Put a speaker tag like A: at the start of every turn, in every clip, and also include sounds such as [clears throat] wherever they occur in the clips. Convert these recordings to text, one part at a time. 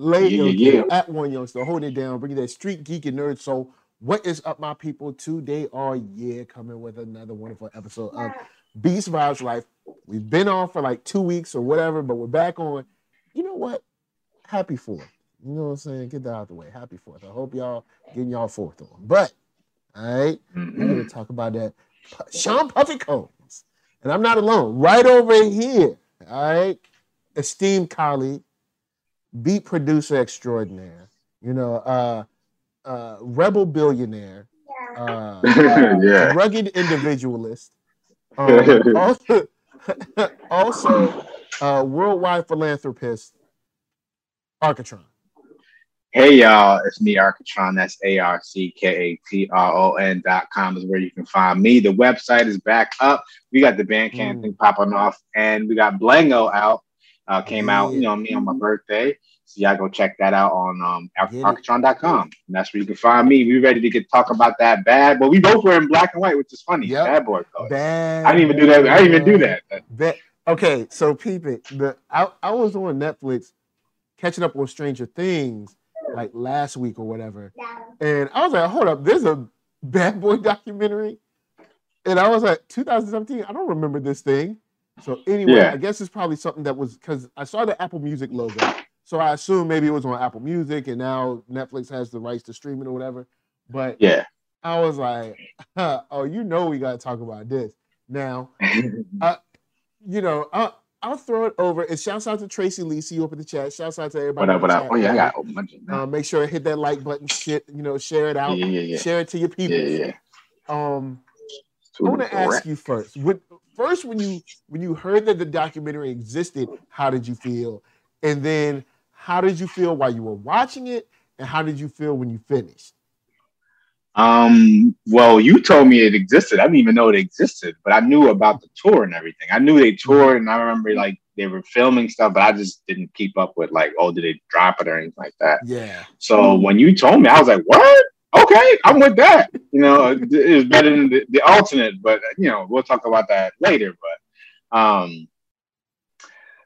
A: Lay
B: Yeah,
A: Ill
B: yeah,
A: Kid at one youngster, holding it down, bringing that street geek and nerd soul. What is up, my people? Today are yeah coming with another wonderful episode of Beast Vibes Life. We've been on for like two weeks or whatever, but we're back on. You know what? Happy Fourth. You know what I'm saying? Get that out the way. Happy Fourth. I hope y'all getting y'all fourth on. But all right, we're
B: Mhm.
A: gonna talk about that. Sean Puffy Combs, and I'm not alone. Right over here, all right, esteemed colleague, beat producer extraordinaire. You know, uh, uh, rebel billionaire, uh, [laughs]
B: yeah.
A: rugged individualist. [laughs] Um, also, [laughs] also uh, worldwide philanthropist, Arckatron.
B: Hey y'all, it's me, Arckatron. That's A R C K A T R O N dot com is where you can find me. The website is back up. We got the Bandcamp
A: Mm.
B: thing popping off, and we got Blango out. Uh, came out, you
A: Yeah.
B: know, me on my birthday. So y'all go check that out on um, Ar-
A: Get
B: And that's where you can find me. We ready to get talk about that bad, but we both were in black and white, which is funny.
A: Yep.
B: Bad boy colors.
A: Bad.
B: I didn't even do that. I didn't even do that.
A: That okay, so peep it. The I, I was on Netflix catching up on Stranger Things like last week or whatever. And I was like, hold up, there's a bad boy [laughs] documentary. And I was like, 2017, I don't remember this thing. So anyway,
B: Yeah.
A: I guess it's probably something that was because I saw the Apple Music logo. So I assume maybe it was on Apple Music and now Netflix has the rights to stream it or whatever. But
B: Yeah.
A: I was like, oh, you know we gotta talk about this. Now, [laughs] you know, I'll, I'll throw it over. And shouts out to Tracy Lee. See you up in the chat. Shouts out to everybody.
B: what up? What up? Oh yeah, I got a bunch of
A: Uh, make sure to hit that like button. Shit, you know, share it out.
B: yeah, yeah, yeah.
A: Share it to your people.
B: Yeah, yeah.
A: Um, I want to ask you first. First, when you when you heard that the documentary existed, how did you feel? And then, how did you feel while you were watching it? And how did you feel when you finished?
B: Um, well, you told me it existed. I didn't even know it existed, but I knew about the tour and everything. I knew they toured, and I remember like they were filming stuff, but I just didn't keep up with like, oh, did they drop it or anything like that.
A: Yeah,
B: So when you told me, I was like, what? Okay, I'm with that. You know, it's better than the, the alternate, but you know, we'll talk about that later. But um,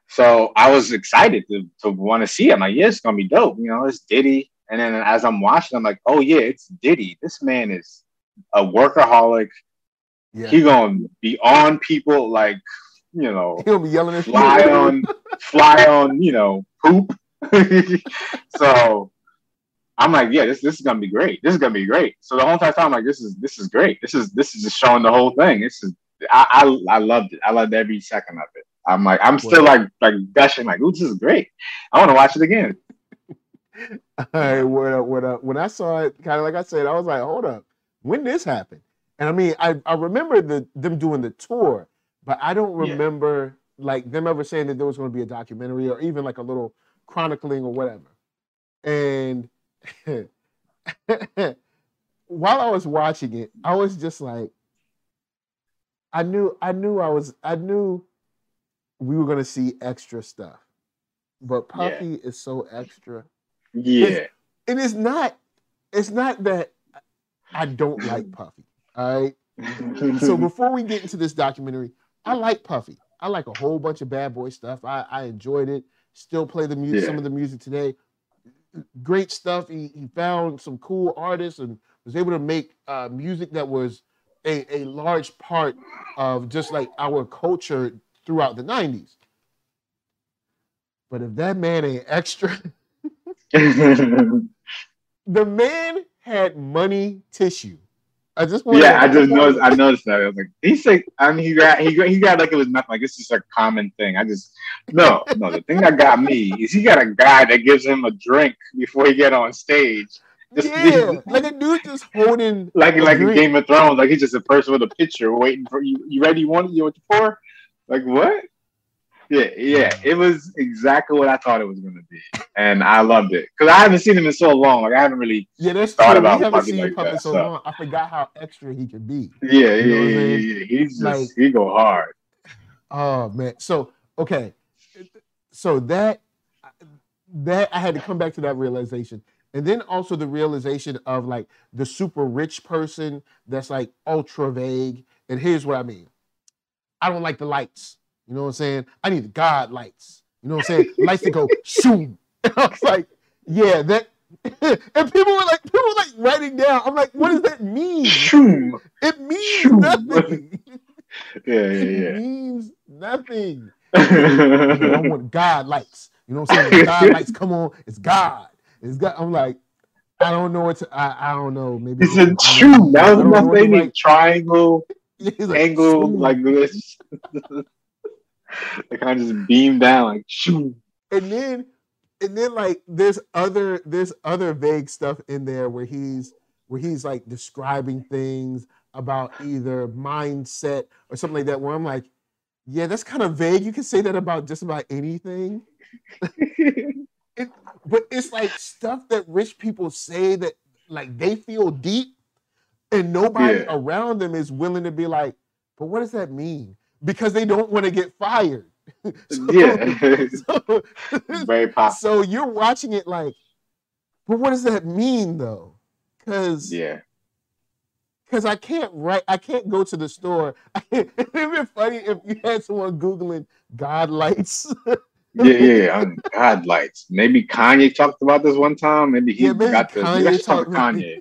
B: so I was excited to to want to see it. I'm like, yeah, it's gonna be dope. You know, it's Diddy. And then as I'm watching, I'm like, oh yeah, it's Diddy. This man is a workaholic.
A: yeah.
B: He gonna be on people like, you know, [laughs]
A: He'll be yelling at
B: fly on fly on you know poop [laughs] so i'm like yeah this, this is gonna be great this is gonna be great so the whole entire time i'm like this is this is great this is this is just showing the whole thing this is i i, I loved it i loved every second of it i'm like i'm still like like gushing like ooh this is great i want to watch it again [laughs]
A: All right, what up, what up? When I saw it, kind of like I said, I was like, hold up, when this happened? And I mean, I, I remember the them doing the tour, but I don't
B: Yeah.
A: remember like them ever saying that there was going to be a documentary or even like a little chronicling or whatever. And [laughs] while I was watching it, I was just like, I knew, I knew I was, I knew we were going to see extra stuff, but
B: Yeah.
A: Puffy is so extra
B: yeah
A: and it's not it's not that I don't like [laughs] Puffy. All right. So [laughs] before we get into this documentary, I like Puffy. I like a whole bunch of bad boy stuff. I, I enjoyed it. Still play the music,
B: Yeah.
A: some of the music today. Great stuff. He, he found some cool artists and was able to make uh, music that was a, a large part of just like our culture throughout the 90s. But if that man ain't extra, [laughs] [laughs] the man had money tissue. I just want
B: yeah, I just noticed. I noticed that. I was like, he said, I mean, he got, he got, he got like it was nothing. Like it's just a common thing. I just, no, no. The thing that got me is he got a guy that gives him a drink before he get on stage. Just-
A: yeah, like a dude just holding
B: like like in
A: drink.
B: Game of Thrones, like he's just a person with a picture waiting for you. You ready? You want you want your pour? Like what? Yeah, yeah. It was exactly what I thought it was gonna be, and I loved it because I haven't seen him in so long. Like I haven't really.
A: Yeah, that's
B: thought
A: true.
B: about
A: we haven't seen
B: like
A: Puppet
B: that,
A: so long. I forgot how extra he could be.
B: Yeah,
A: You know
B: yeah,
A: what I'm
B: yeah, yeah, yeah. He's just
A: Like-
B: he go hard.
A: Oh man. So okay. So that that I had to come back to that realization. And then also the realization of like the super rich person that's like ultra vague. And here's what I mean. I don't like the lights. You know what I'm saying? I need the God lights. You know what I'm saying? lights to go shoom. And [laughs] I was like, Yeah, that [laughs] and people were like people were like writing down. I'm like, what does that mean?
B: Shoom.
A: It means
B: Shoom.
A: nothing. [laughs]
B: Yeah,
A: It
B: yeah,
A: means nothing. You know, I want God lights. You know what I'm saying? God lights come on. It's God. It's God. I'm like, I don't know what to. I, I don't know. Maybe
B: He said
A: I
B: shoom. That was
A: don't know
B: enough
A: what to
B: they need.
A: write.
B: Triangle,
A: like,
B: angle,
A: shoom.
B: like this. [laughs] they kind of just beam down like shoom.
A: and then and then like there's other there's other vague stuff in there where he's where he's like describing things about either mindset or something like that where i'm like yeah that's kind of vague you can say that about just about anything [laughs] but it's like stuff that rich people say that like they feel deep and nobody
B: Yeah.
A: around them is willing to be like but what does that mean because they don't want to get fired [laughs] So-
B: yeah,
A: so- [laughs]
B: very possible.
A: so you're watching it like, but what does that mean though? Because
B: Yeah,
A: because I can't write, I can't go to the store. [laughs] It'd be funny if you had someone googling God lights.
B: yeah, yeah. yeah. Um, God lights. Maybe Kanye talked about this one time. Maybe he
A: Yeah,
B: got the.
A: Kanye
B: talk Kanye.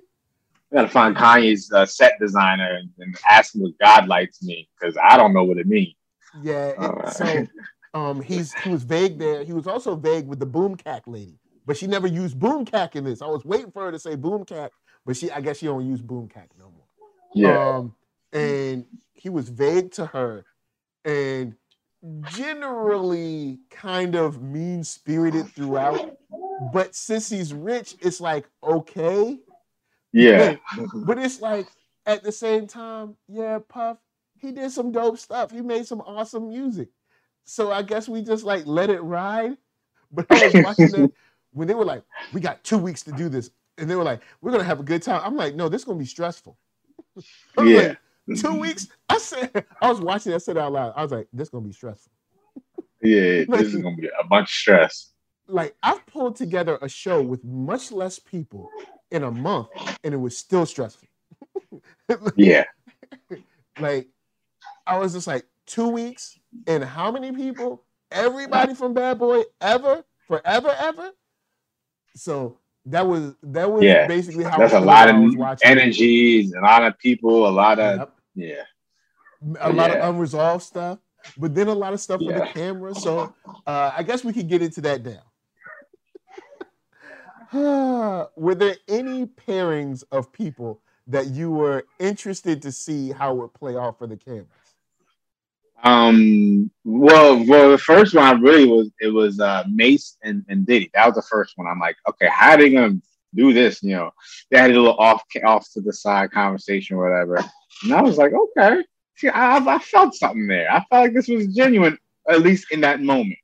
B: We gotta find Kanye's uh, set designer and, and ask him what God lights mean because I don't know what it means.
A: yeah. it-. So [laughs] um, he's he was vague there. He was also vague with the boom cack lady, but she never used boom cack in this. I was waiting for her to say boom cack, but she I guess she don't use boom cack no more.
B: Yeah,
A: Um, and he was vague to her and generally kind of mean spirited throughout. But since he's rich, it's like, okay.
B: Yeah, [laughs]
A: But it's like at the same time, yeah, Puff, he did some dope stuff. He made some awesome music. So I guess we just like let it ride. But I was [laughs] watching that when they were like, we got two weeks to do this. And they were like, we're gonna have a good time. I'm like, no, this is gonna be stressful. [laughs]
B: Yeah.
A: like, two weeks. I said, I was watching. I said out loud. I was like, "This is gonna be stressful."
B: Yeah, this is gonna be a bunch of stress.
A: Like I've pulled together a show with much less people in a month, and it was still stressful. [laughs]
B: Yeah,
A: like I was just like two weeks, and how many people? Everybody from Bad Boy ever, forever, ever. So that was that was
B: Yeah,
A: basically how
B: that's a lot of energies, a lot of people, a lot of
A: Yep.
B: yeah.
A: a lot
B: Yeah.
A: of unresolved stuff, but then a lot of stuff with the
B: Yeah.
A: camera. So uh, I guess we could get into that now. Were there any pairings of people that you were interested to see how it would play off for the cameras?
B: Um. Well, well, the first one I really was it was uh Mase and, and Diddy. That was the first one. I'm like, okay, how are they gonna do this? You know, they had a little off off to the side conversation or whatever, and I was like, okay. See, I, I felt something there. I felt like this was genuine, at least in that moment.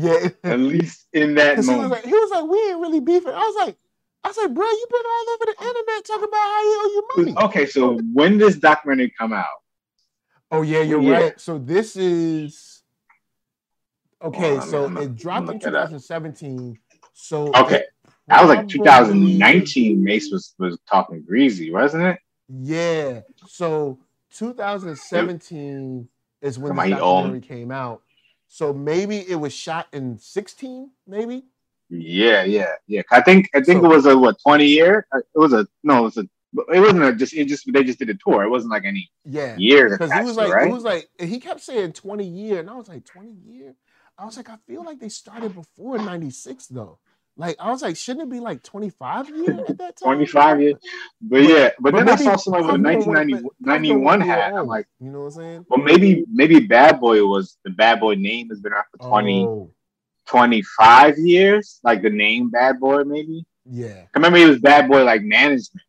A: Yeah,
B: At least in that
A: because he was
B: moment.
A: like, he was like, we ain't really beefing. I was like, I like, bro, you've been all over the internet talking about how you owe you money.
B: Okay, so when does this documentary come out?
A: Oh yeah, you're
B: Yeah.
A: right. So this is okay.
B: On,
A: so
B: gonna-
A: it dropped in
B: gonna look it up.
A: 2017. So
B: Okay, that was like 2019. Mase was was talking greasy, wasn't it?
A: Yeah. So 2017 is when the documentary came out. So maybe it was shot in 16, maybe.
B: Yeah, yeah, yeah. I think I think
A: So-
B: it was a what 20 year. Uh, It was a no, it was a. It wasn't a just. It just they just did a tour. It wasn't like any
A: Yeah.
B: years
A: Because he was like,
B: right?
A: it was like he kept saying 20 year, and I was like, 20 year. I was like, I feel like they started before 96 though. Like I was like, shouldn't it be like 25 years at that time?
B: 25 years. But yeah, but, then I saw someone with a
A: Puff don't wanna
B: 1990
A: let- Puff don't
B: 91 hat. I'm like,
A: you know what I'm saying?
B: well, maybe maybe Bad Boy was the Bad Boy name has been around for 20,
A: Oh,
B: 25 years. Like the name Bad Boy, maybe.
A: yeah.
B: I remember he was Bad Boy like management,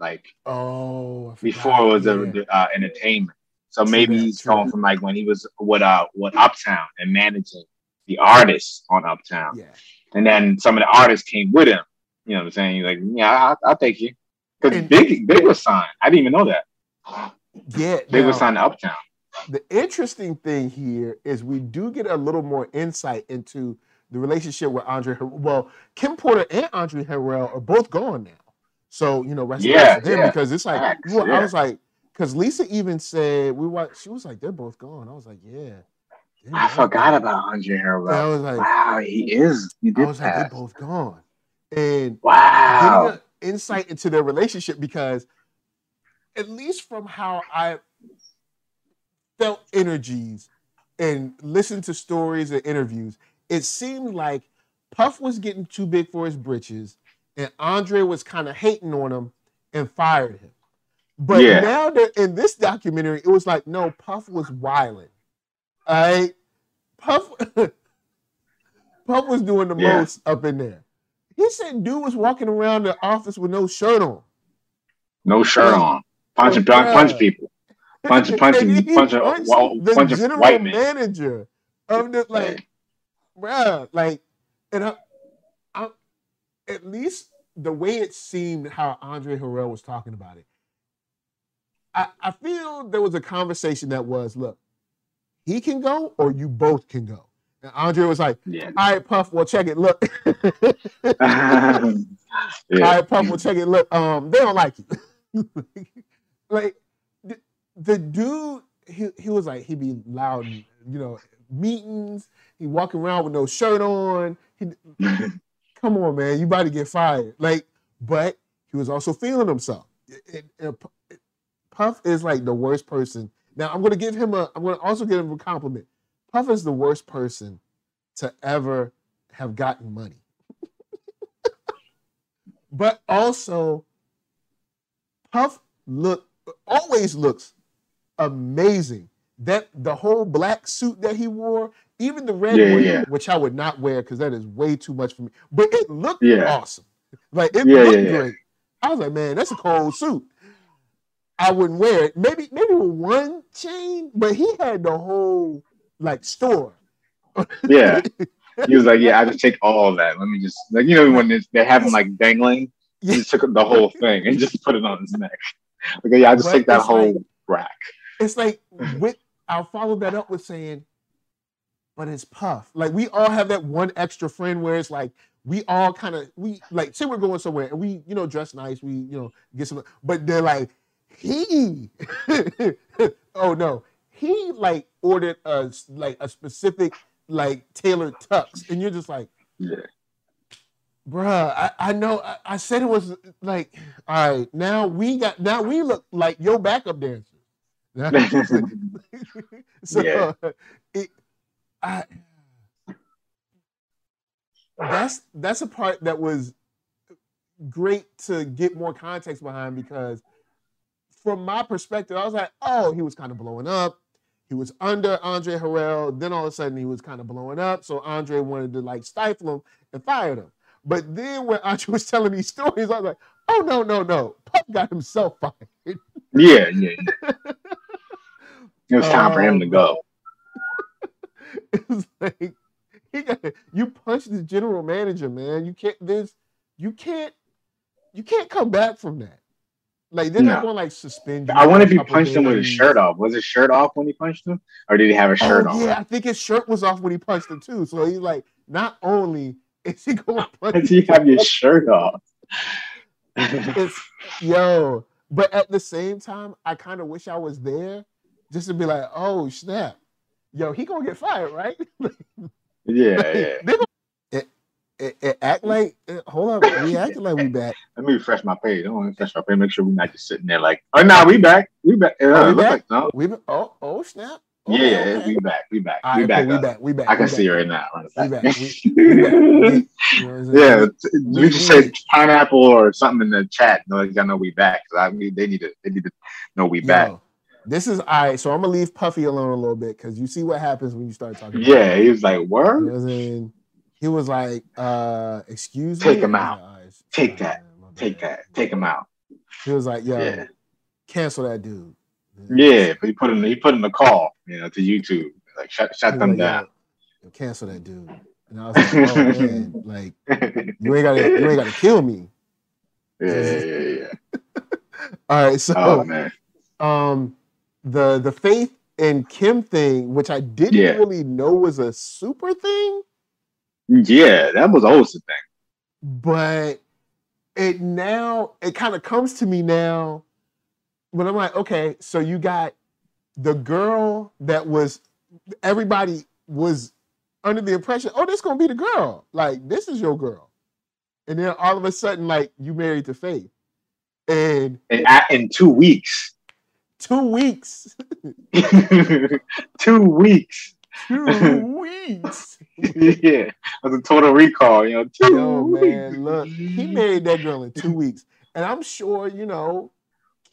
B: like
A: Oh,
B: before it was
A: yeah.
B: a uh, entertainment. So maybe he's going from like when he was with uh with Uptown and managing the artists on Uptown,
A: yeah.
B: And then some of the artists came with him. You know what I'm saying? He's like, yeah, I'll, I'll take you because Big Big was signed. I didn't even know that.
A: Yeah.
B: Big
A: now,
B: was signed to Uptown.
A: the interesting thing here is we do get a little more insight into the relationship with Andre. Well, Kim Porter and Andre Harrell are both gone now. So you know, rest in
B: Yeah,
A: peace them
B: yeah.
A: because it's like
B: Facts,
A: well, I was like, because Lisa even said we watched. She was like, they're both gone. I was like, yeah.
B: I forgot about Andre
A: And I was like,
B: Wow, he is. He
A: I
B: did
A: was like, they're both gone. and
B: wow.
A: insight into their relationship because at least from how I felt energies and listened to stories and interviews, it seemed like Puff was getting too big for his britches, and Andre was kind of hating on him and fired him. But
B: Yeah.
A: now that in this documentary, it was like, no, Puff was wilding. All right. Puff [laughs] Puff was doing the
B: Yeah.
A: most up in there. He said dude was walking around the office with no shirt on.
B: No shirt on. Punching, punch, punch people. Punch, [laughs]
A: And
B: punching, punching,
A: punched
B: wa-
A: the
B: bunch
A: general
B: white
A: manager of the like, bruh, like, and I, I, at least the way it seemed how Andre Harrell was talking about it, I, I feel there was a conversation that was, look, he can go or you both can go. And Andre was like,
B: Yeah.
A: all right, Puff, well, check it. Look. [laughs] [laughs] All
B: yeah.
A: right, Puff, well, check it. Look, um, they don't like you. [laughs] like the, the dude, he, he was like, he'd be loud, you know, meetings. He walking around with no shirt on. He, come on, man, you about to get fired. Like, but he was also feeling himself. It- it- it- Puff is like the worst person. Now I'm gonna give him a. I'm gonna also give him a compliment. Puff is the worst person to ever have gotten money. [laughs] but also, Puff look always looks amazing. That the whole black suit that he wore, even the red
B: Yeah,
A: one,
B: yeah.
A: which I would not wear because that is way too much for me. But it looked
B: Yeah.
A: awesome. Like it looked great. I was like, man, that's a cold suit. I wouldn't wear it. Maybe maybe with one chain, but he had the whole like store. [laughs]
B: Yeah. He was like, yeah, I just take all of that. Let me just like you know when they have him like dangling, he just took the whole thing and just put it on his neck. Okay, yeah, I just
A: But
B: take that whole
A: like-
B: rack.
A: It's like with I'll follow that up with saying, but it's puff. Like we all have that one extra friend where it's like we all kind of we like say we're going somewhere and we you know dress nice, we you know get some, but they're like he, [laughs] oh no, he like ordered a like a specific like tailored tux, and you're just like.
B: Yeah.
A: Bruh, I, I know I, I said it was like all right, now we got now we look like your backup dancers. [laughs] [laughs] so
B: Yeah.
A: it I that's that's a part that was great to get more context behind because from my perspective, I was like, oh, he was kind of blowing up. He was under Andre Harrell. Then all of a sudden he was kind of blowing up. So Andre wanted to like stifle him and fire him. But then when [laughs] Andre was telling these stories, I was like, oh no, no, no. Pup got himself [laughs] fired.
B: Yeah, yeah. yeah. [laughs] It was time for him to
A: Um,
B: go.
A: it's like he got you punched the general manager, man. You can't this, you can't you can't come back from that. Like they're not
B: No.
A: going to like suspend you.
B: I wonder if he punched him with his shirt off. Was his shirt off when he punched him, or did he have a oh, shirt
A: oh,
B: on?
A: Yeah, I think his shirt was off when he punched him too. So he's like, not only [laughs] is he going [laughs] to punch
B: did he have your shirt off?
A: it's yo, but at the same time, I kind of wish I was there just to be like, oh snap, yo, he gonna get fired, right? [laughs]
B: yeah, yeah.
A: Gonna- it, it, act like it- hold up, we acting like we [laughs] back.
B: Let me refresh my page. I want to refresh my page. Make sure we're not just sitting there like, oh no, we back. We back. Uh,
A: Oh, we back?
B: like- no.
A: We been, oh oh snap.
B: Yeah,
A: Okay,
B: yeah,
A: okay.
B: we back. We back.
A: All
B: we back.
A: cool, we back. We back.
B: I can
A: back.
B: see you right now.
A: We back. We, [laughs] we back. We, you know what I'm saying?
B: yeah,
A: We-
B: we, just said pineapple or something in the chat. No, y'all know we back. I mean, they need to. They need to know we back.
A: Yo, this is all right. So I'm gonna leave Puffy alone a little bit because you see what happens when you start talking.
B: Yeah,
A: him.
B: he was like,
A: You know what I'm saying? He was like, uh, excuse
B: Take
A: me. Take him
B: out. Take that. take that, take him out."
A: He was like, yo,
B: Yeah,
A: cancel that dude.
B: yeah. But he put in he put in the call, you know, to YouTube, like shut shut
A: was
B: them
A: like,
B: down.
A: "Yo, cancel that dude. And I was like, oh [laughs] man, like you ain't gotta you ain't gotta kill me. [laughs]
B: yeah, yeah, yeah, yeah. [laughs]
A: All right, so
B: Oh man,
A: um the the faith and Kim thing, which I didn't
B: Yeah.
A: really know was a super thing,
B: yeah, that was always the thing.
A: but it now it kind of comes to me now when I'm like, okay, so you got the girl that was everybody was under the impression, oh, this is gonna be the girl. Like, this is your girl. and then all of a sudden, like you married to Faith, and
B: in, in two weeks.
A: Two weeks. [laughs]
B: two weeks.
A: Two weeks. [laughs]
B: yeah, that's a total recall. You know, two
A: Yo,
B: weeks.
A: man, look, he married that girl in two weeks, and I'm sure you know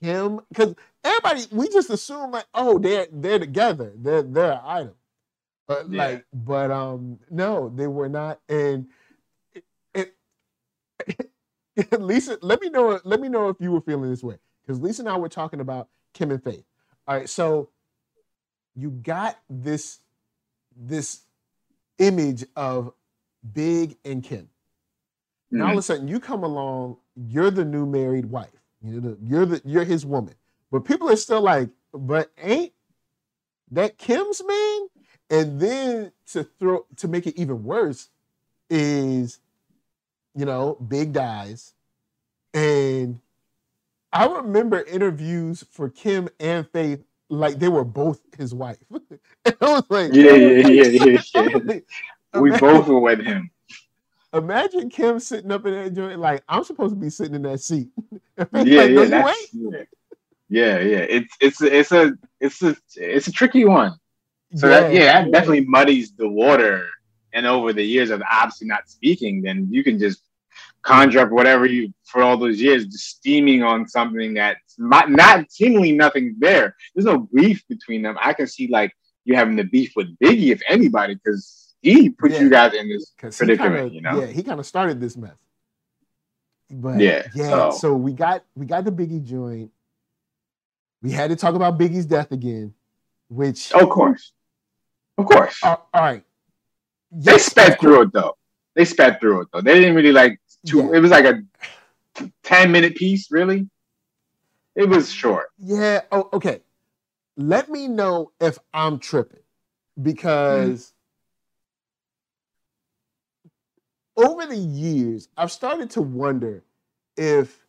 A: Kim because everybody we just assume like, oh, they're they're together, they're they're an item, but
B: Yeah.
A: like, but um, no, they were not, and it, it [laughs] Lisa, let me know, let me know if you were feeling this way because Lisa and I were talking about Kim and Faith. All right, so you got this this image of Big and Kim. Now all of a mm-hmm. sudden you come along, you're the new married wife. You're the you're the you're his woman. But people are still like, but ain't that Kim's man? And then to throw to make it even worse is, you know, Big dies. And I remember interviews for Kim and Faith like they were both his wife. [laughs] and I was like,
B: Yeah, yeah, [laughs] yeah, yeah, yeah. We both were with him.
A: Imagine Kim sitting up in that joint, like I'm supposed to be sitting in that seat. [laughs]
B: Yeah,
A: like,
B: yeah, that's, yeah, yeah, yeah. It's it's it's a it's a it's a tricky one. So that yeah, that definitely muddies the water. And over the years of obviously not speaking, then you can just conjure up whatever you for all those years, just steaming on something that's not, not seemingly nothing there. There's no beef between them. I can see like you having the beef with Biggie, if anybody, because he put
A: Yeah.
B: you guys in this predicament,
A: kind of,
B: you know?
A: yeah, he kind of started this mess. But
B: Yeah,
A: yeah, so.
B: so-
A: we got we got the Biggie joint. We had to talk about Biggie's death again, which
B: Of course, of course.
A: all right.
B: They
A: Yes,
B: sped
A: of
B: through it though. They sped through it though. They didn't really like. Two,
A: Yeah.
B: It was like a ten minute piece. Really, it was short.
A: Yeah. Oh, okay. Let me know if I'm tripping because over the years, I've started to wonder if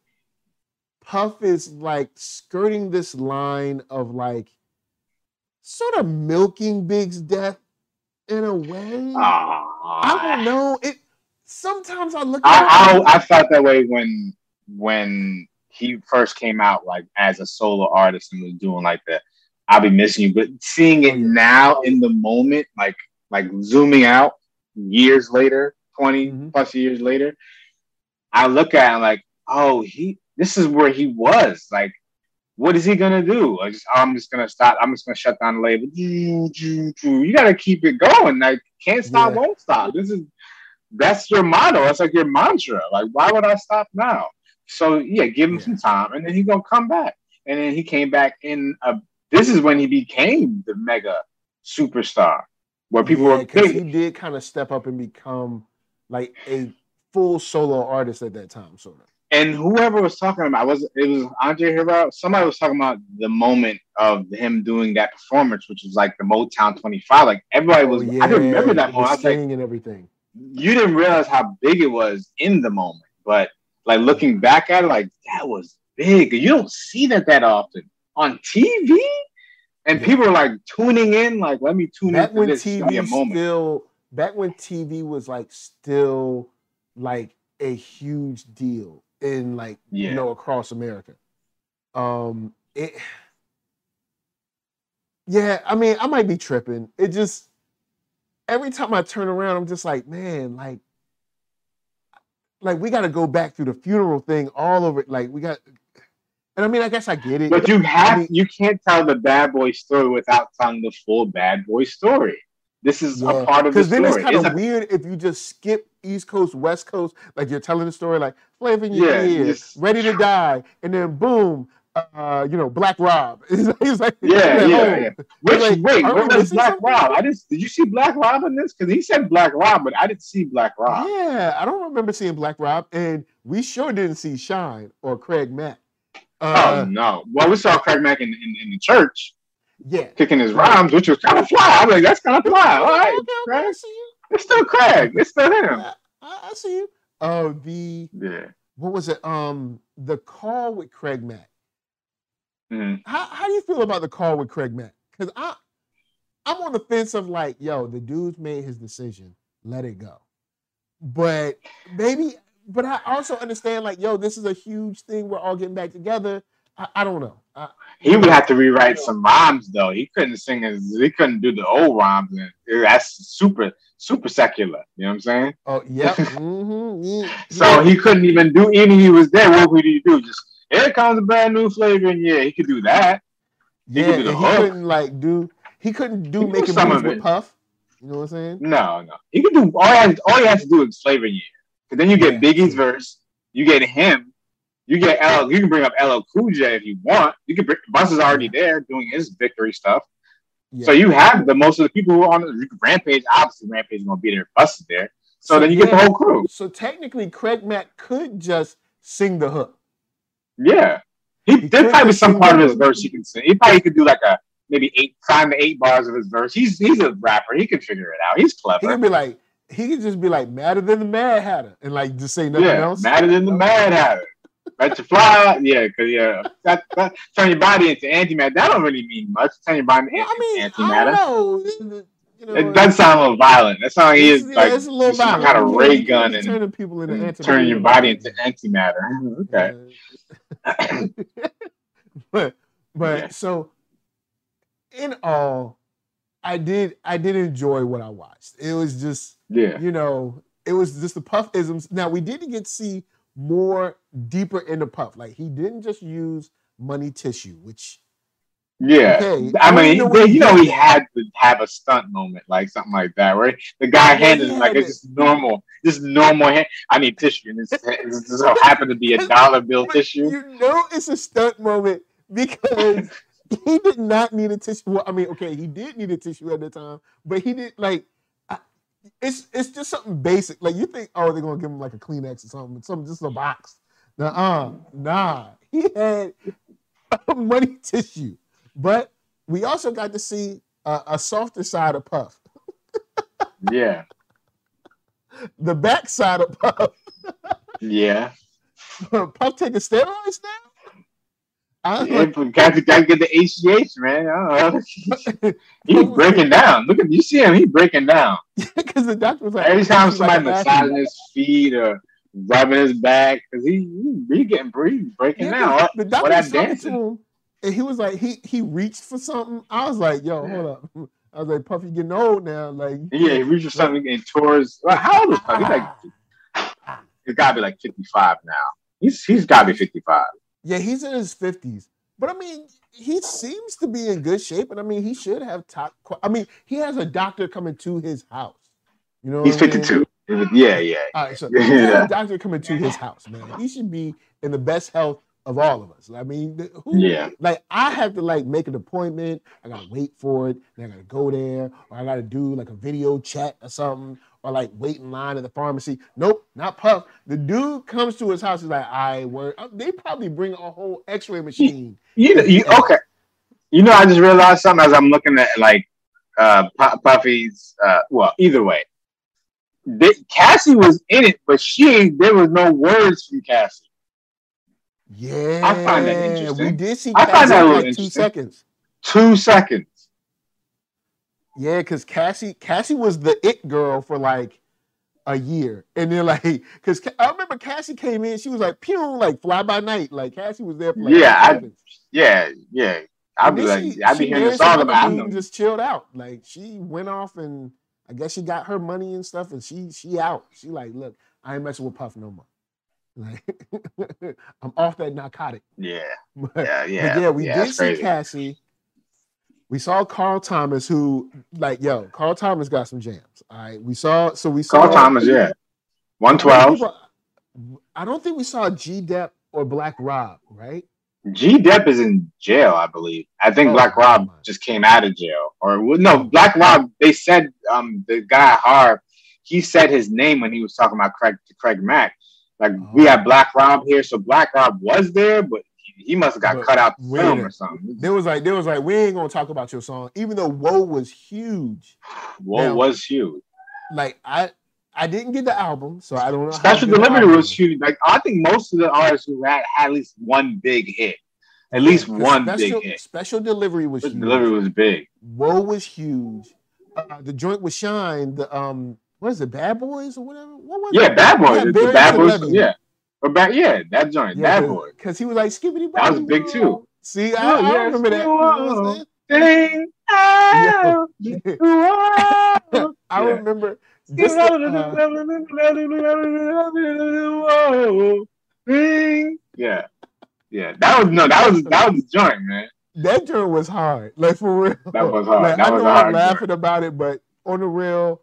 A: Puff is like skirting this line of like sort of milking Big's death in a way. I don't know. It sometimes I look at
B: I. I I felt that way when when he first came out, like as a solo artist and was doing like the "I'll be missing you," but seeing it
A: Oh,
B: now in the moment, like like zooming out years later, 20
A: Mhm.
B: plus years later, I look at him like, oh, he this is where he was. Like, what is he gonna do? I just, I'm just gonna stop. I'm just gonna shut down the label. You gotta keep it going. Like, can't stop,
A: Yeah.
B: won't stop. This is that's your motto. That's like your mantra. Like, why would I stop now? So yeah, give him
A: Yeah.
B: some time, and then he's gonna come back. And then he came back in a. This is when he became the mega superstar, where people
A: yeah,
B: were
A: because he did kind of step up and become like a full solo artist at that time, sort of.
B: and whoever was talking about was it was Andre Harrell. Somebody was talking about the moment of him doing that performance, which was like the Motown 25. Like everybody oh, was.
A: Oh,
B: I can remember that moment. I was like,
A: and everything.
B: You didn't realize how big it was in the moment, but like looking back at it, like that was big. You don't see that that often on TV. And people are like tuning in, like, let me tune
A: Back
B: in
A: when
B: this.
A: TV still, back when TV was like still like a huge deal in like
B: Yeah.
A: you know across America. Um, it. Yeah, I mean, I might be tripping. It just every time I turn around, I'm just like, man, like, like we got to go back through the funeral thing all over. Like we got, and I mean, I guess I get it.
B: But you have
A: mean-
B: you can't tell the bad boy story without telling the full bad boy story. This is a part of the
A: Because then
B: story.
A: it's kind of
B: a-
A: weird if you just skip East Coast, West Coast, like you're telling the story like Flavor in your
B: Yeah, you
A: ear,
B: just-
A: ready to die, and then boom, uh, you know, Black Rob. [laughs] He's like,
B: Yeah, yeah,
A: like,
B: yeah.
A: oh.
B: Which
A: like,
B: wait, where was Black
A: something?
B: Rob? I didn't. Did you see Black Rob in this? Because he said Black Rob, but I didn't see Black Rob.
A: Yeah, I don't remember seeing Black Rob, and we sure didn't see Shyne or Craig Mack.
B: oh
A: Uh,
B: no! Well, we saw Craig Mack in, in, in the church
A: yeah.
B: kicking his rhymes, which was kind of fly. I was like, that's kind of fly. All right,
A: okay, okay,
B: Craig.
A: see you.
B: It's still Craig. It's still him.
A: I, I see you. Uh, the
B: Yeah.
A: what was it? Um, the call with Craig Mack.
B: Mhm.
A: How how do you feel about the call with Craig Mack? Because I I'm on the fence of like, yo, the dude's made his decision, let it go. But maybe but I also understand like, yo, this is a huge thing. We're all getting back together. I, I don't know. I,
B: he would have to rewrite some rhymes though. He couldn't sing as he couldn't do the old rhymes. And that's super super secular. You know what I'm saying?
A: Oh yeah. [laughs] mm-hmm. yeah.
B: So he couldn't even do any. He was there. What would he do? Just here comes a brand new flavor, and yeah, he could do that.
A: He yeah, could he couldn't like do. He couldn't do he making some of it. Puff. You know what I'm saying?
B: No, no. He could do all. He has, all he has to do is flavor yeah. Because then you get yeah. Biggie's verse, you get him, you get L. You can bring up LL Cool J if you want. You can bring Bus is already there doing his victory stuff. Yeah. So you have the most of the people who are on the Rampage. Obviously, Rampage is gonna be there. Bus is there. So, so then you yeah. get the whole crew.
A: So technically, Craig Mack could just sing the hook.
B: Yeah, he, he there's probably some part of his verse he can sing. He probably could do like a maybe eight, five to eight bars of his verse. He's he's a rapper. He can figure it out. He's clever.
A: He can be like, he could just be like madder than the Mad Hatter and like just say nothing
B: yeah,
A: else.
B: Madder than the Mad Hatter. Right to fly, yeah, because yeah, that, that, turn your body into antimatter. That don't really mean much. Turn your body into well, I mean, antimatter. You know, it does sound a little violent. That he is yeah, like it's a little some kind of ray gun and
A: turning people into
B: antimatter. Turning your body into antimatter. [laughs]
A: okay. [laughs] but but so in all, I did I did enjoy what I watched. It was just
B: yeah,
A: you know, it was just the puff isms. Now we didn't get to see more deeper into puff. Like he didn't just use money tissue, which
B: yeah, okay. I, mean, know you know, he had to have a stunt moment, like something like that, right? The guy yeah, handed him like it's just normal, just normal hand. I need tissue, and this, this so [laughs] happened to be a dollar bill tissue.
A: You know, it's a stunt moment because [laughs] he did not need a tissue. Well, I mean, okay, he did need a tissue at the time, but he did like I, it's it's just something basic. Like you think, oh, they're gonna give him like a Kleenex or something, something just a box. Nah, uh, nah, he had [laughs] money tissue, but we also got to see a, a softer side of Puff. [laughs]
B: yeah,
A: the back side of Puff.
B: yeah, [laughs]
A: Puff taking steroids now.
B: Yeah, got to got to get the HGH, man. [laughs] He's breaking down. Look at you see him. He's breaking down.
A: Because the doctor was like,
B: every time somebody like massaging his feet or rubbing his back, because he, he he getting breathing, breaking yeah, down. The, the doctor was him,
A: and he was like, he he reached for something. I was like, yo, hold up. [laughs] I was like, Puffy getting old now. Like,
B: yeah, he reached for something and towards. Well, how old is Puffy? He's like, he's got to be like fifty five now. He's he's got to be fifty five.
A: Yeah, he's in his fifties, but I mean, he seems to be in good shape, and I mean, he should have top. I mean, he has a doctor coming to his house. You know,
B: he's fifty two. Yeah, yeah.
A: All right, so [laughs] yeah. a doctor coming to his house, man. He should be in the best health of all of us. I mean, who,
B: yeah.
A: Like I have to like make an appointment. I gotta wait for it. Then I gotta go there, or I gotta do like a video chat or something, or like wait in line at the pharmacy. Nope, not Puff. The dude comes to his house. He's like, I work. Uh, they probably bring a whole X-ray machine.
B: You, you, okay? You know, I just realized something as I'm looking at like uh Puffy's. Uh, well, either way, they, Cassie was in it, but she there was no words from Cassie.
A: Yeah,
B: I find that interesting.
A: We did see. I find that like two seconds.
B: Two seconds.
A: Yeah, because Cassie Cassie was the it girl for like a year, and then like because I remember Cassie came in, she was like pew, like fly by night, like Cassie was there for like
B: yeah, I, yeah, yeah. I'd be like, she, I'd be hearing the song about.
A: Just chilled out, like she went off and I guess she got her money and stuff, and she she out. She like, look, I ain't messing with Puff no more. Like [laughs] I'm off that narcotic.
B: Yeah, [laughs] but, yeah, yeah.
A: But yeah, we yeah, did see crazy. Cassie we saw Carl Thomas, who like yo, Carl Thomas got some jams. All right, we saw so we saw
B: Carl Thomas, yeah, one twelve.
A: I don't think we saw G Dep or Black Rob, right?
B: G Dep is in jail, I believe. I think oh, Black Rob just came out of jail, or no, Black Rob. They said um the guy Harve, he said his name when he was talking about Craig to Craig Mack. Like oh. we had Black Rob here, so Black Rob was there, but he must have got but cut out the film or something.
A: There was like there was like we ain't gonna talk about your song, even though Whoa was huge.
B: Whoa now, was huge.
A: Like I I didn't get the album, so I don't know.
B: Special Delivery was huge. Like I think most of the artists who had had at least one big hit. At least one
A: special,
B: big hit.
A: Special Delivery was
B: special huge. Delivery was big.
A: Whoa was huge. Uh, the joint with Shyne, the um what is it, Bad Boys or whatever? What was
B: Yeah,
A: it?
B: Bad Boys.
A: Yeah,
B: the Bad Boys.
A: Levy.
B: Yeah. Or back, yeah, that joint,
A: Yeah,
B: Bad Boy.
A: Because he was like skibbity
B: That was big, too.
A: See, I,
B: Oh,
A: I
B: yeah,
A: remember that. You know what I'm
B: whoa. Ding, ah, whoa.
A: I
B: Yeah.
A: remember just uh,
B: yeah, yeah. That was no, that was that was joint, man.
A: that joint was hard. Like for real.
B: That was hard.
A: Like,
B: That
A: I
B: was
A: know I'm laughing about it, but on the real,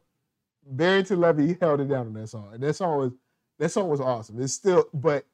A: Barrington Levy he held it down on that song. And that song was that song was awesome. It's still but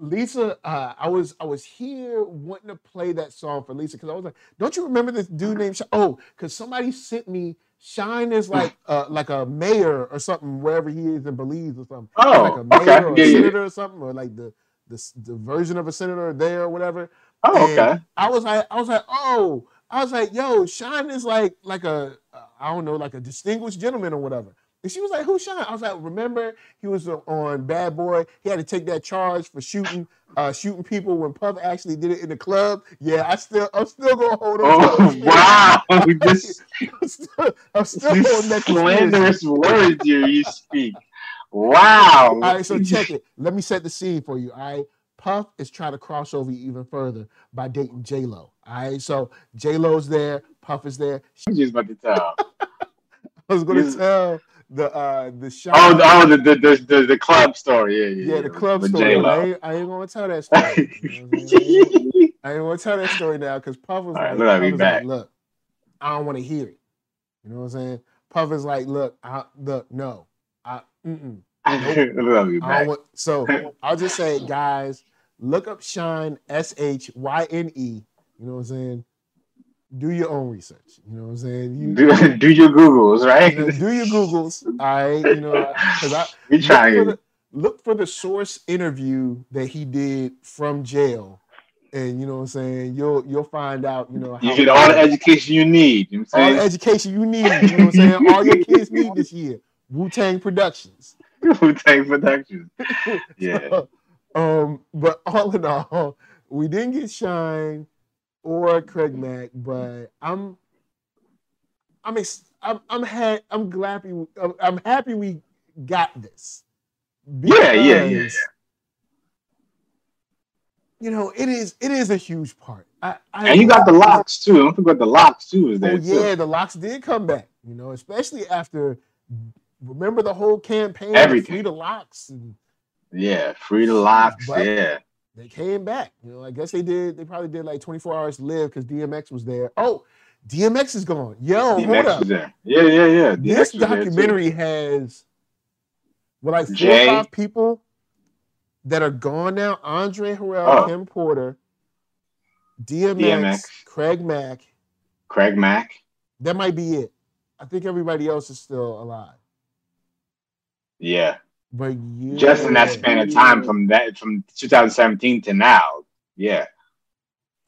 A: Lisa, uh, I was I was here wanting to play that song for Lisa because I was like, don't you remember this dude named Shyne? Oh, because somebody sent me Shyne is like uh, like a mayor or something wherever he is in Belize or something.
B: Oh,
A: like a mayor
B: okay.
A: or a
B: Yeah, yeah.
A: senator or something, or like the, the the version of a senator there or whatever.
B: Oh,
A: And
B: okay.
A: I was like, I was like, oh, I was like, yo, Shyne is like like a uh, I don't know, like a distinguished gentleman or whatever. And she was like, who's Shyne? I was like, remember he was on Bad Boy. He had to take that charge for shooting uh shooting people when Puff actually did it in the club. Yeah, I still I'm still gonna hold on.
B: Oh wow! [laughs] [laughs] This
A: I'm still, I'm still holding that
B: slanderous words you you speak. Wow.
A: All right, so check it. Let me set the scene for you. All right. Puff is trying to cross over even further by dating J Lo. All right. So J Lo's there, Puff is there. [laughs]
B: I'm just about to tell. [laughs]
A: I was gonna tell the uh the shot.
B: Oh, oh, the the the, the, the club story. Yeah, yeah.
A: yeah, the club story. I
B: J-Lo.
A: ain't, I ain't gonna tell that story. You know I'm saying? [laughs] I ain't gonna tell that story now because Puff was
B: right,
A: like,
B: look
A: Puff was like, look, I don't want to hear it. You know what I'm saying? Puff is like, look, I look, no, I mm-mm.
B: Me
A: I want, so I'll just say, guys, look up Shyne S H Y N E. You know what I'm saying? Do your own research. You know what I'm saying? You,
B: Do, [laughs] do your Googles, right?
A: do your Googles. All right, you know, because I [laughs]
B: We
A: look for, the, look for the source interview that he did from jail, and you know what I'm saying. You'll you'll find out. You know,
B: You get all the education you need. You know what
A: all
B: I'm
A: the
B: saying?
A: education you need. You know what I'm saying? [laughs] All your kids need this year. Wu Tang Productions.
B: Wu-Tang Productions. Yeah.
A: So, um, but [laughs] all in all, we didn't get Shyne or Craig Mack, but I'm I'm ex- I'm I'm, ha- I'm glad we, I'm, I'm happy we got this.
B: Yeah, yeah, yeah,
A: You know, it is it is a huge part. I, I
B: And you got the LOX too. I don't forget the LOX too. Is
A: Oh yeah,
B: too.
A: the LOX did come back. You know, especially after remember the whole campaign,
B: Everything.
A: free the LOX, and
B: Yeah, free the LOX.
A: But-
B: yeah.
A: they came back. You know, I guess they did. They probably did like 24 hours to live because DMX was there. Oh, DMX is gone. Yo, hold up.
B: Yeah, yeah, yeah. DMX
A: This
B: was there, too.
A: documentary has well, like four
B: Jay.
A: or five people that are gone now. Andre Harrell,
B: Oh.
A: Kim Porter, DMX,
B: DMX.
A: Craig Mack.
B: Craig Mack.
A: That might be it. I think everybody else is still alive.
B: Yeah.
A: But yeah,
B: Just in that span of time from that from 2017 to now. Yeah.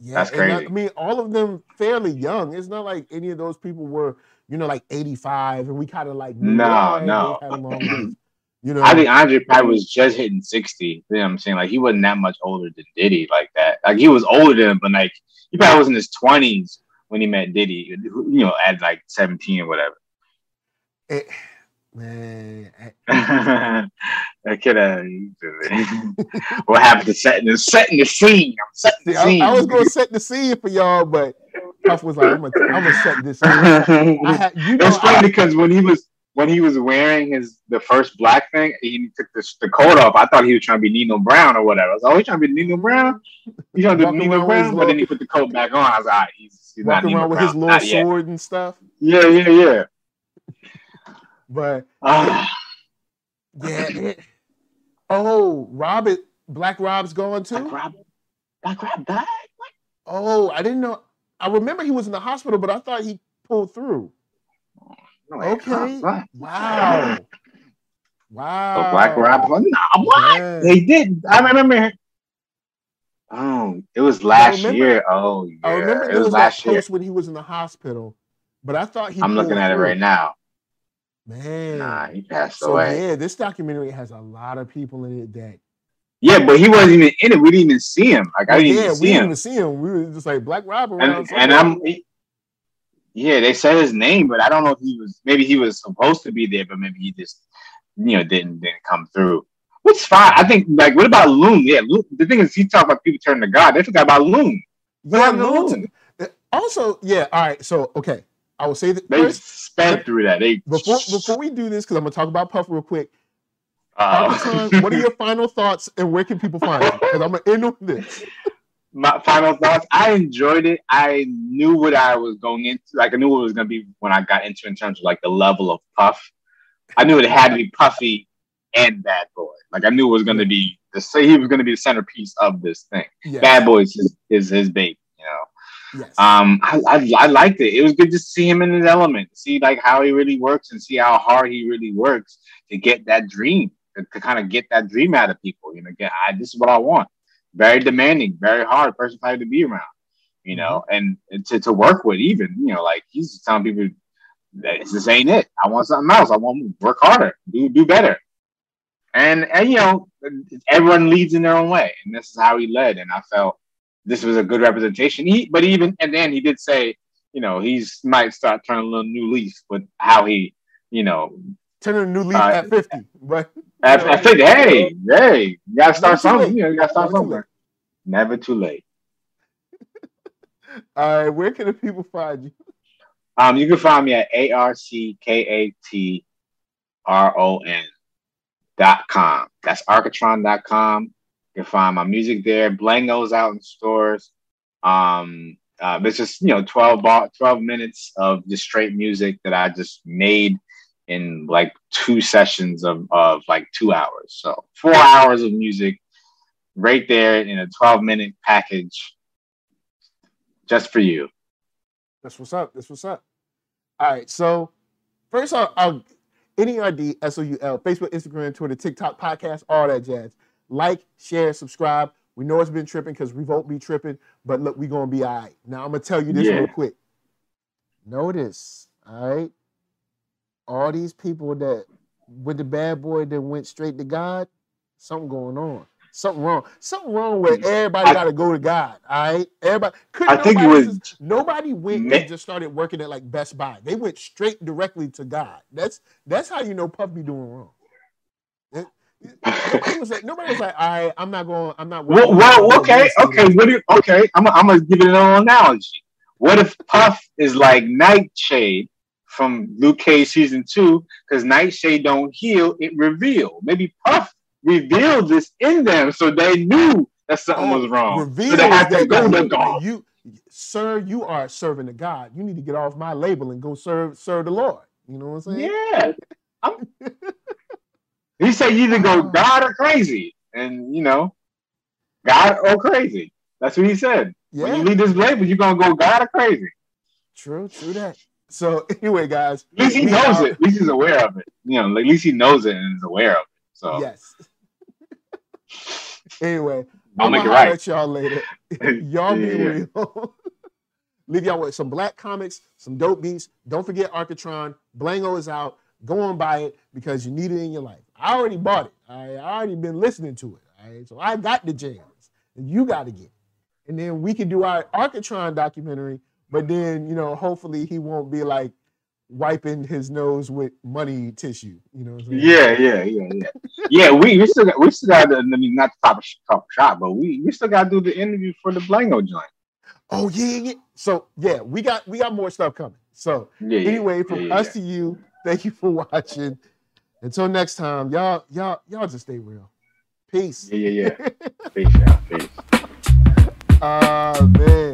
A: Yeah,
B: That's
A: and I-
B: crazy.
A: I mean, all of them fairly young. It's not like any of those people were, you know, like 85, and we kind of like
B: No,
A: oh,
B: no.
A: a long. [clears throat] You know,
B: I think Andre probably was just hitting 60. You know what I'm saying? Like he wasn't that much older than Diddy like that. Like he was older than him, but like he probably was in his 20s when he met Diddy, you know, at like 17 or whatever.
A: it- man, I-
B: that kid, uh, what happened to setting the setting the scene? I'm setting the scene.
A: I was gonna set the scene for y'all, but Puff was like, "I'm gonna, I'm gonna set this." Scene. [laughs] I had, you know,
B: was funny
A: I,
B: because when he was when he was wearing his the first black thing, he took the, the coat off. I thought he was trying to be Nino Brown or whatever. I was like, oh, he's trying to be Nino Brown. He's trying to be Nino
A: around with his
B: Brown, but then he put the coat back on. I was like, right, he's, he's not
A: walking
B: Nino
A: around with
B: Brown.
A: his little
B: Not yet.
A: sword and stuff.
B: Yeah, yeah, yeah.
A: But
B: Ah, [sighs]
A: yeah, it, oh, Robert, Black Rob's gone too.
B: Black Rob, Black Rob died.
A: Oh, I didn't know. I remember he was in the hospital, but I thought he pulled through.
B: No,
A: Okay.
B: What?
A: Wow. [laughs] Wow.
B: Oh, Black Rob. Nah, what?
A: Yeah.
B: They did. I remember. Oh, it was last
A: remember-
B: year. Oh, yeah.
A: I remember
B: it was
A: was
B: last year.
A: when he was in the hospital, but I thought he.
B: I'm looking at it right now.
A: Man.
B: Nah, he passed
A: so
B: away.
A: yeah, this documentary has a lot of people in it that.
B: Yeah, but he wasn't even in it. We didn't even see him. Like I didn't
A: yeah,
B: even
A: we
B: see
A: didn't
B: him.
A: even see him. We were just like Black Rob around.
B: And, and I'm, he- Yeah, they said his name, but I don't know if he was. Maybe he was supposed to be there, but maybe he just, you know, didn't didn't come through. Which is fine. I think. Like, what about Loon? Yeah, Loon, the thing is, he talked about people turning to God. They forgot about Loon.
A: Yeah, Loon. Uh, also, yeah. All right. So, okay, I will say that
B: they first, sped through that. They
A: before before we do this because I'm gonna talk about Puff real quick. Uh, what are your final thoughts and where can people find you? Because I'm gonna end on this
B: my final thoughts. I enjoyed it. I knew what I was going into. Like I knew what it was going to be when I got into in terms of like the level of puff. I knew it had to be puffy and bad boy. Like I knew it was going to be the say he was to be the centerpiece of this thing. Yes. Bad boys is, is his baby. Yes. Um, I, I, I liked it. It was good to see him in his element, see like how he really works, and see how hard he really works to get that dream, to, to kind of get that dream out of people. You know, get I, this is what I want very demanding, very hard person type to be around, you know, mm-hmm. and, and to, to work with even, you know, like he's telling people that this ain't it. I want something else. I want to work harder, do do better. And and you know, everyone leads in their own way. And this is how he led. And I felt this was a good representation. He but even and then he did say, you know, he's might start turning a little new leaf with how he, you know,
A: turning a new leaf uh, at 50, right?
B: At, at 50, hey, hey, you gotta start something. You, know, you gotta start somewhere. Never too late. [laughs]
A: All right, where can the people find you?
B: Um, you can find me at A R C K A T R O N dot com. That's Arckatron dot com. You can find my music there. Blango's out in stores. Um, uh, it's just you know 12, 12 minutes of just straight music that I just made in like two sessions of, of like two hours. So four hours of music right there in a 12 minute package just for you.
A: That's what's up. That's what's up. All right. So first I'll, I'll NERD, S-O-U-L, Facebook, Instagram, Twitter, TikTok, podcast, all that jazz. Like, share, subscribe. We know it's been tripping because Revolt be tripping, but look, we gonna be all right. Now I'm gonna tell you this yeah. real quick. Notice, all right, all these people that with the bad boy that went straight to God, something going on. Something wrong. Something wrong with everybody got to go to God. All right, everybody.
B: could I think it was
A: just, nobody went man. and just started working at like Best Buy. They went straight directly to God. That's that's how you know Puff be doing wrong. Nobody was like, nobody was like, all right, I'm not going. I'm not.
B: Well, well okay, okay. What do you, okay? I'm, I'm gonna give it an analogy. What if Puff is like Nightshade from Luke Cage season two because Nightshade don't heal, it reveal. Maybe Puff revealed this in them so they knew that something oh, was wrong. Reveal so they had to go to God.
A: You, sir, you are serving a God. You need to get off my label and go serve serve the Lord. You know what I'm saying?
B: Yeah. [laughs] he said you either go. God or crazy. And you know, God or crazy. That's what he said. Yeah. When you leave this label, you're gonna go God or crazy.
A: True, true that. So [laughs] anyway, guys,
B: at least he knows are, it. At least he's aware of it. You know, at least he knows it and is aware of it. So
A: yes. [laughs] anyway,
B: I'll make it right.
A: Y'all later. [laughs] y'all be real. Leave y'all with some black comics, some dope beats. Don't forget Arckatron. Blango is out. Go on buy it because you need it in your life. I already bought it. I, I already been listening to it. All right, so I got the jams, and you got to get. It. And then we can do our Arckatron documentary but then, you know, hopefully he won't be like wiping his nose with money tissue. You know.
B: yeah, yeah, yeah, yeah. yeah, we, we still got we still got. I mean, not the top top shot, but we we still got to do the interview for the Blango joint.
A: Oh yeah, yeah. So yeah, we got we got more stuff coming. So yeah, anyway, from yeah, us to you, thank you for [laughs] watching. Until next time, y'all y'all y'all just stay real. Peace.
B: Yeah, yeah, yeah. [laughs] Peace, y'all. Peace.
A: Uh, man.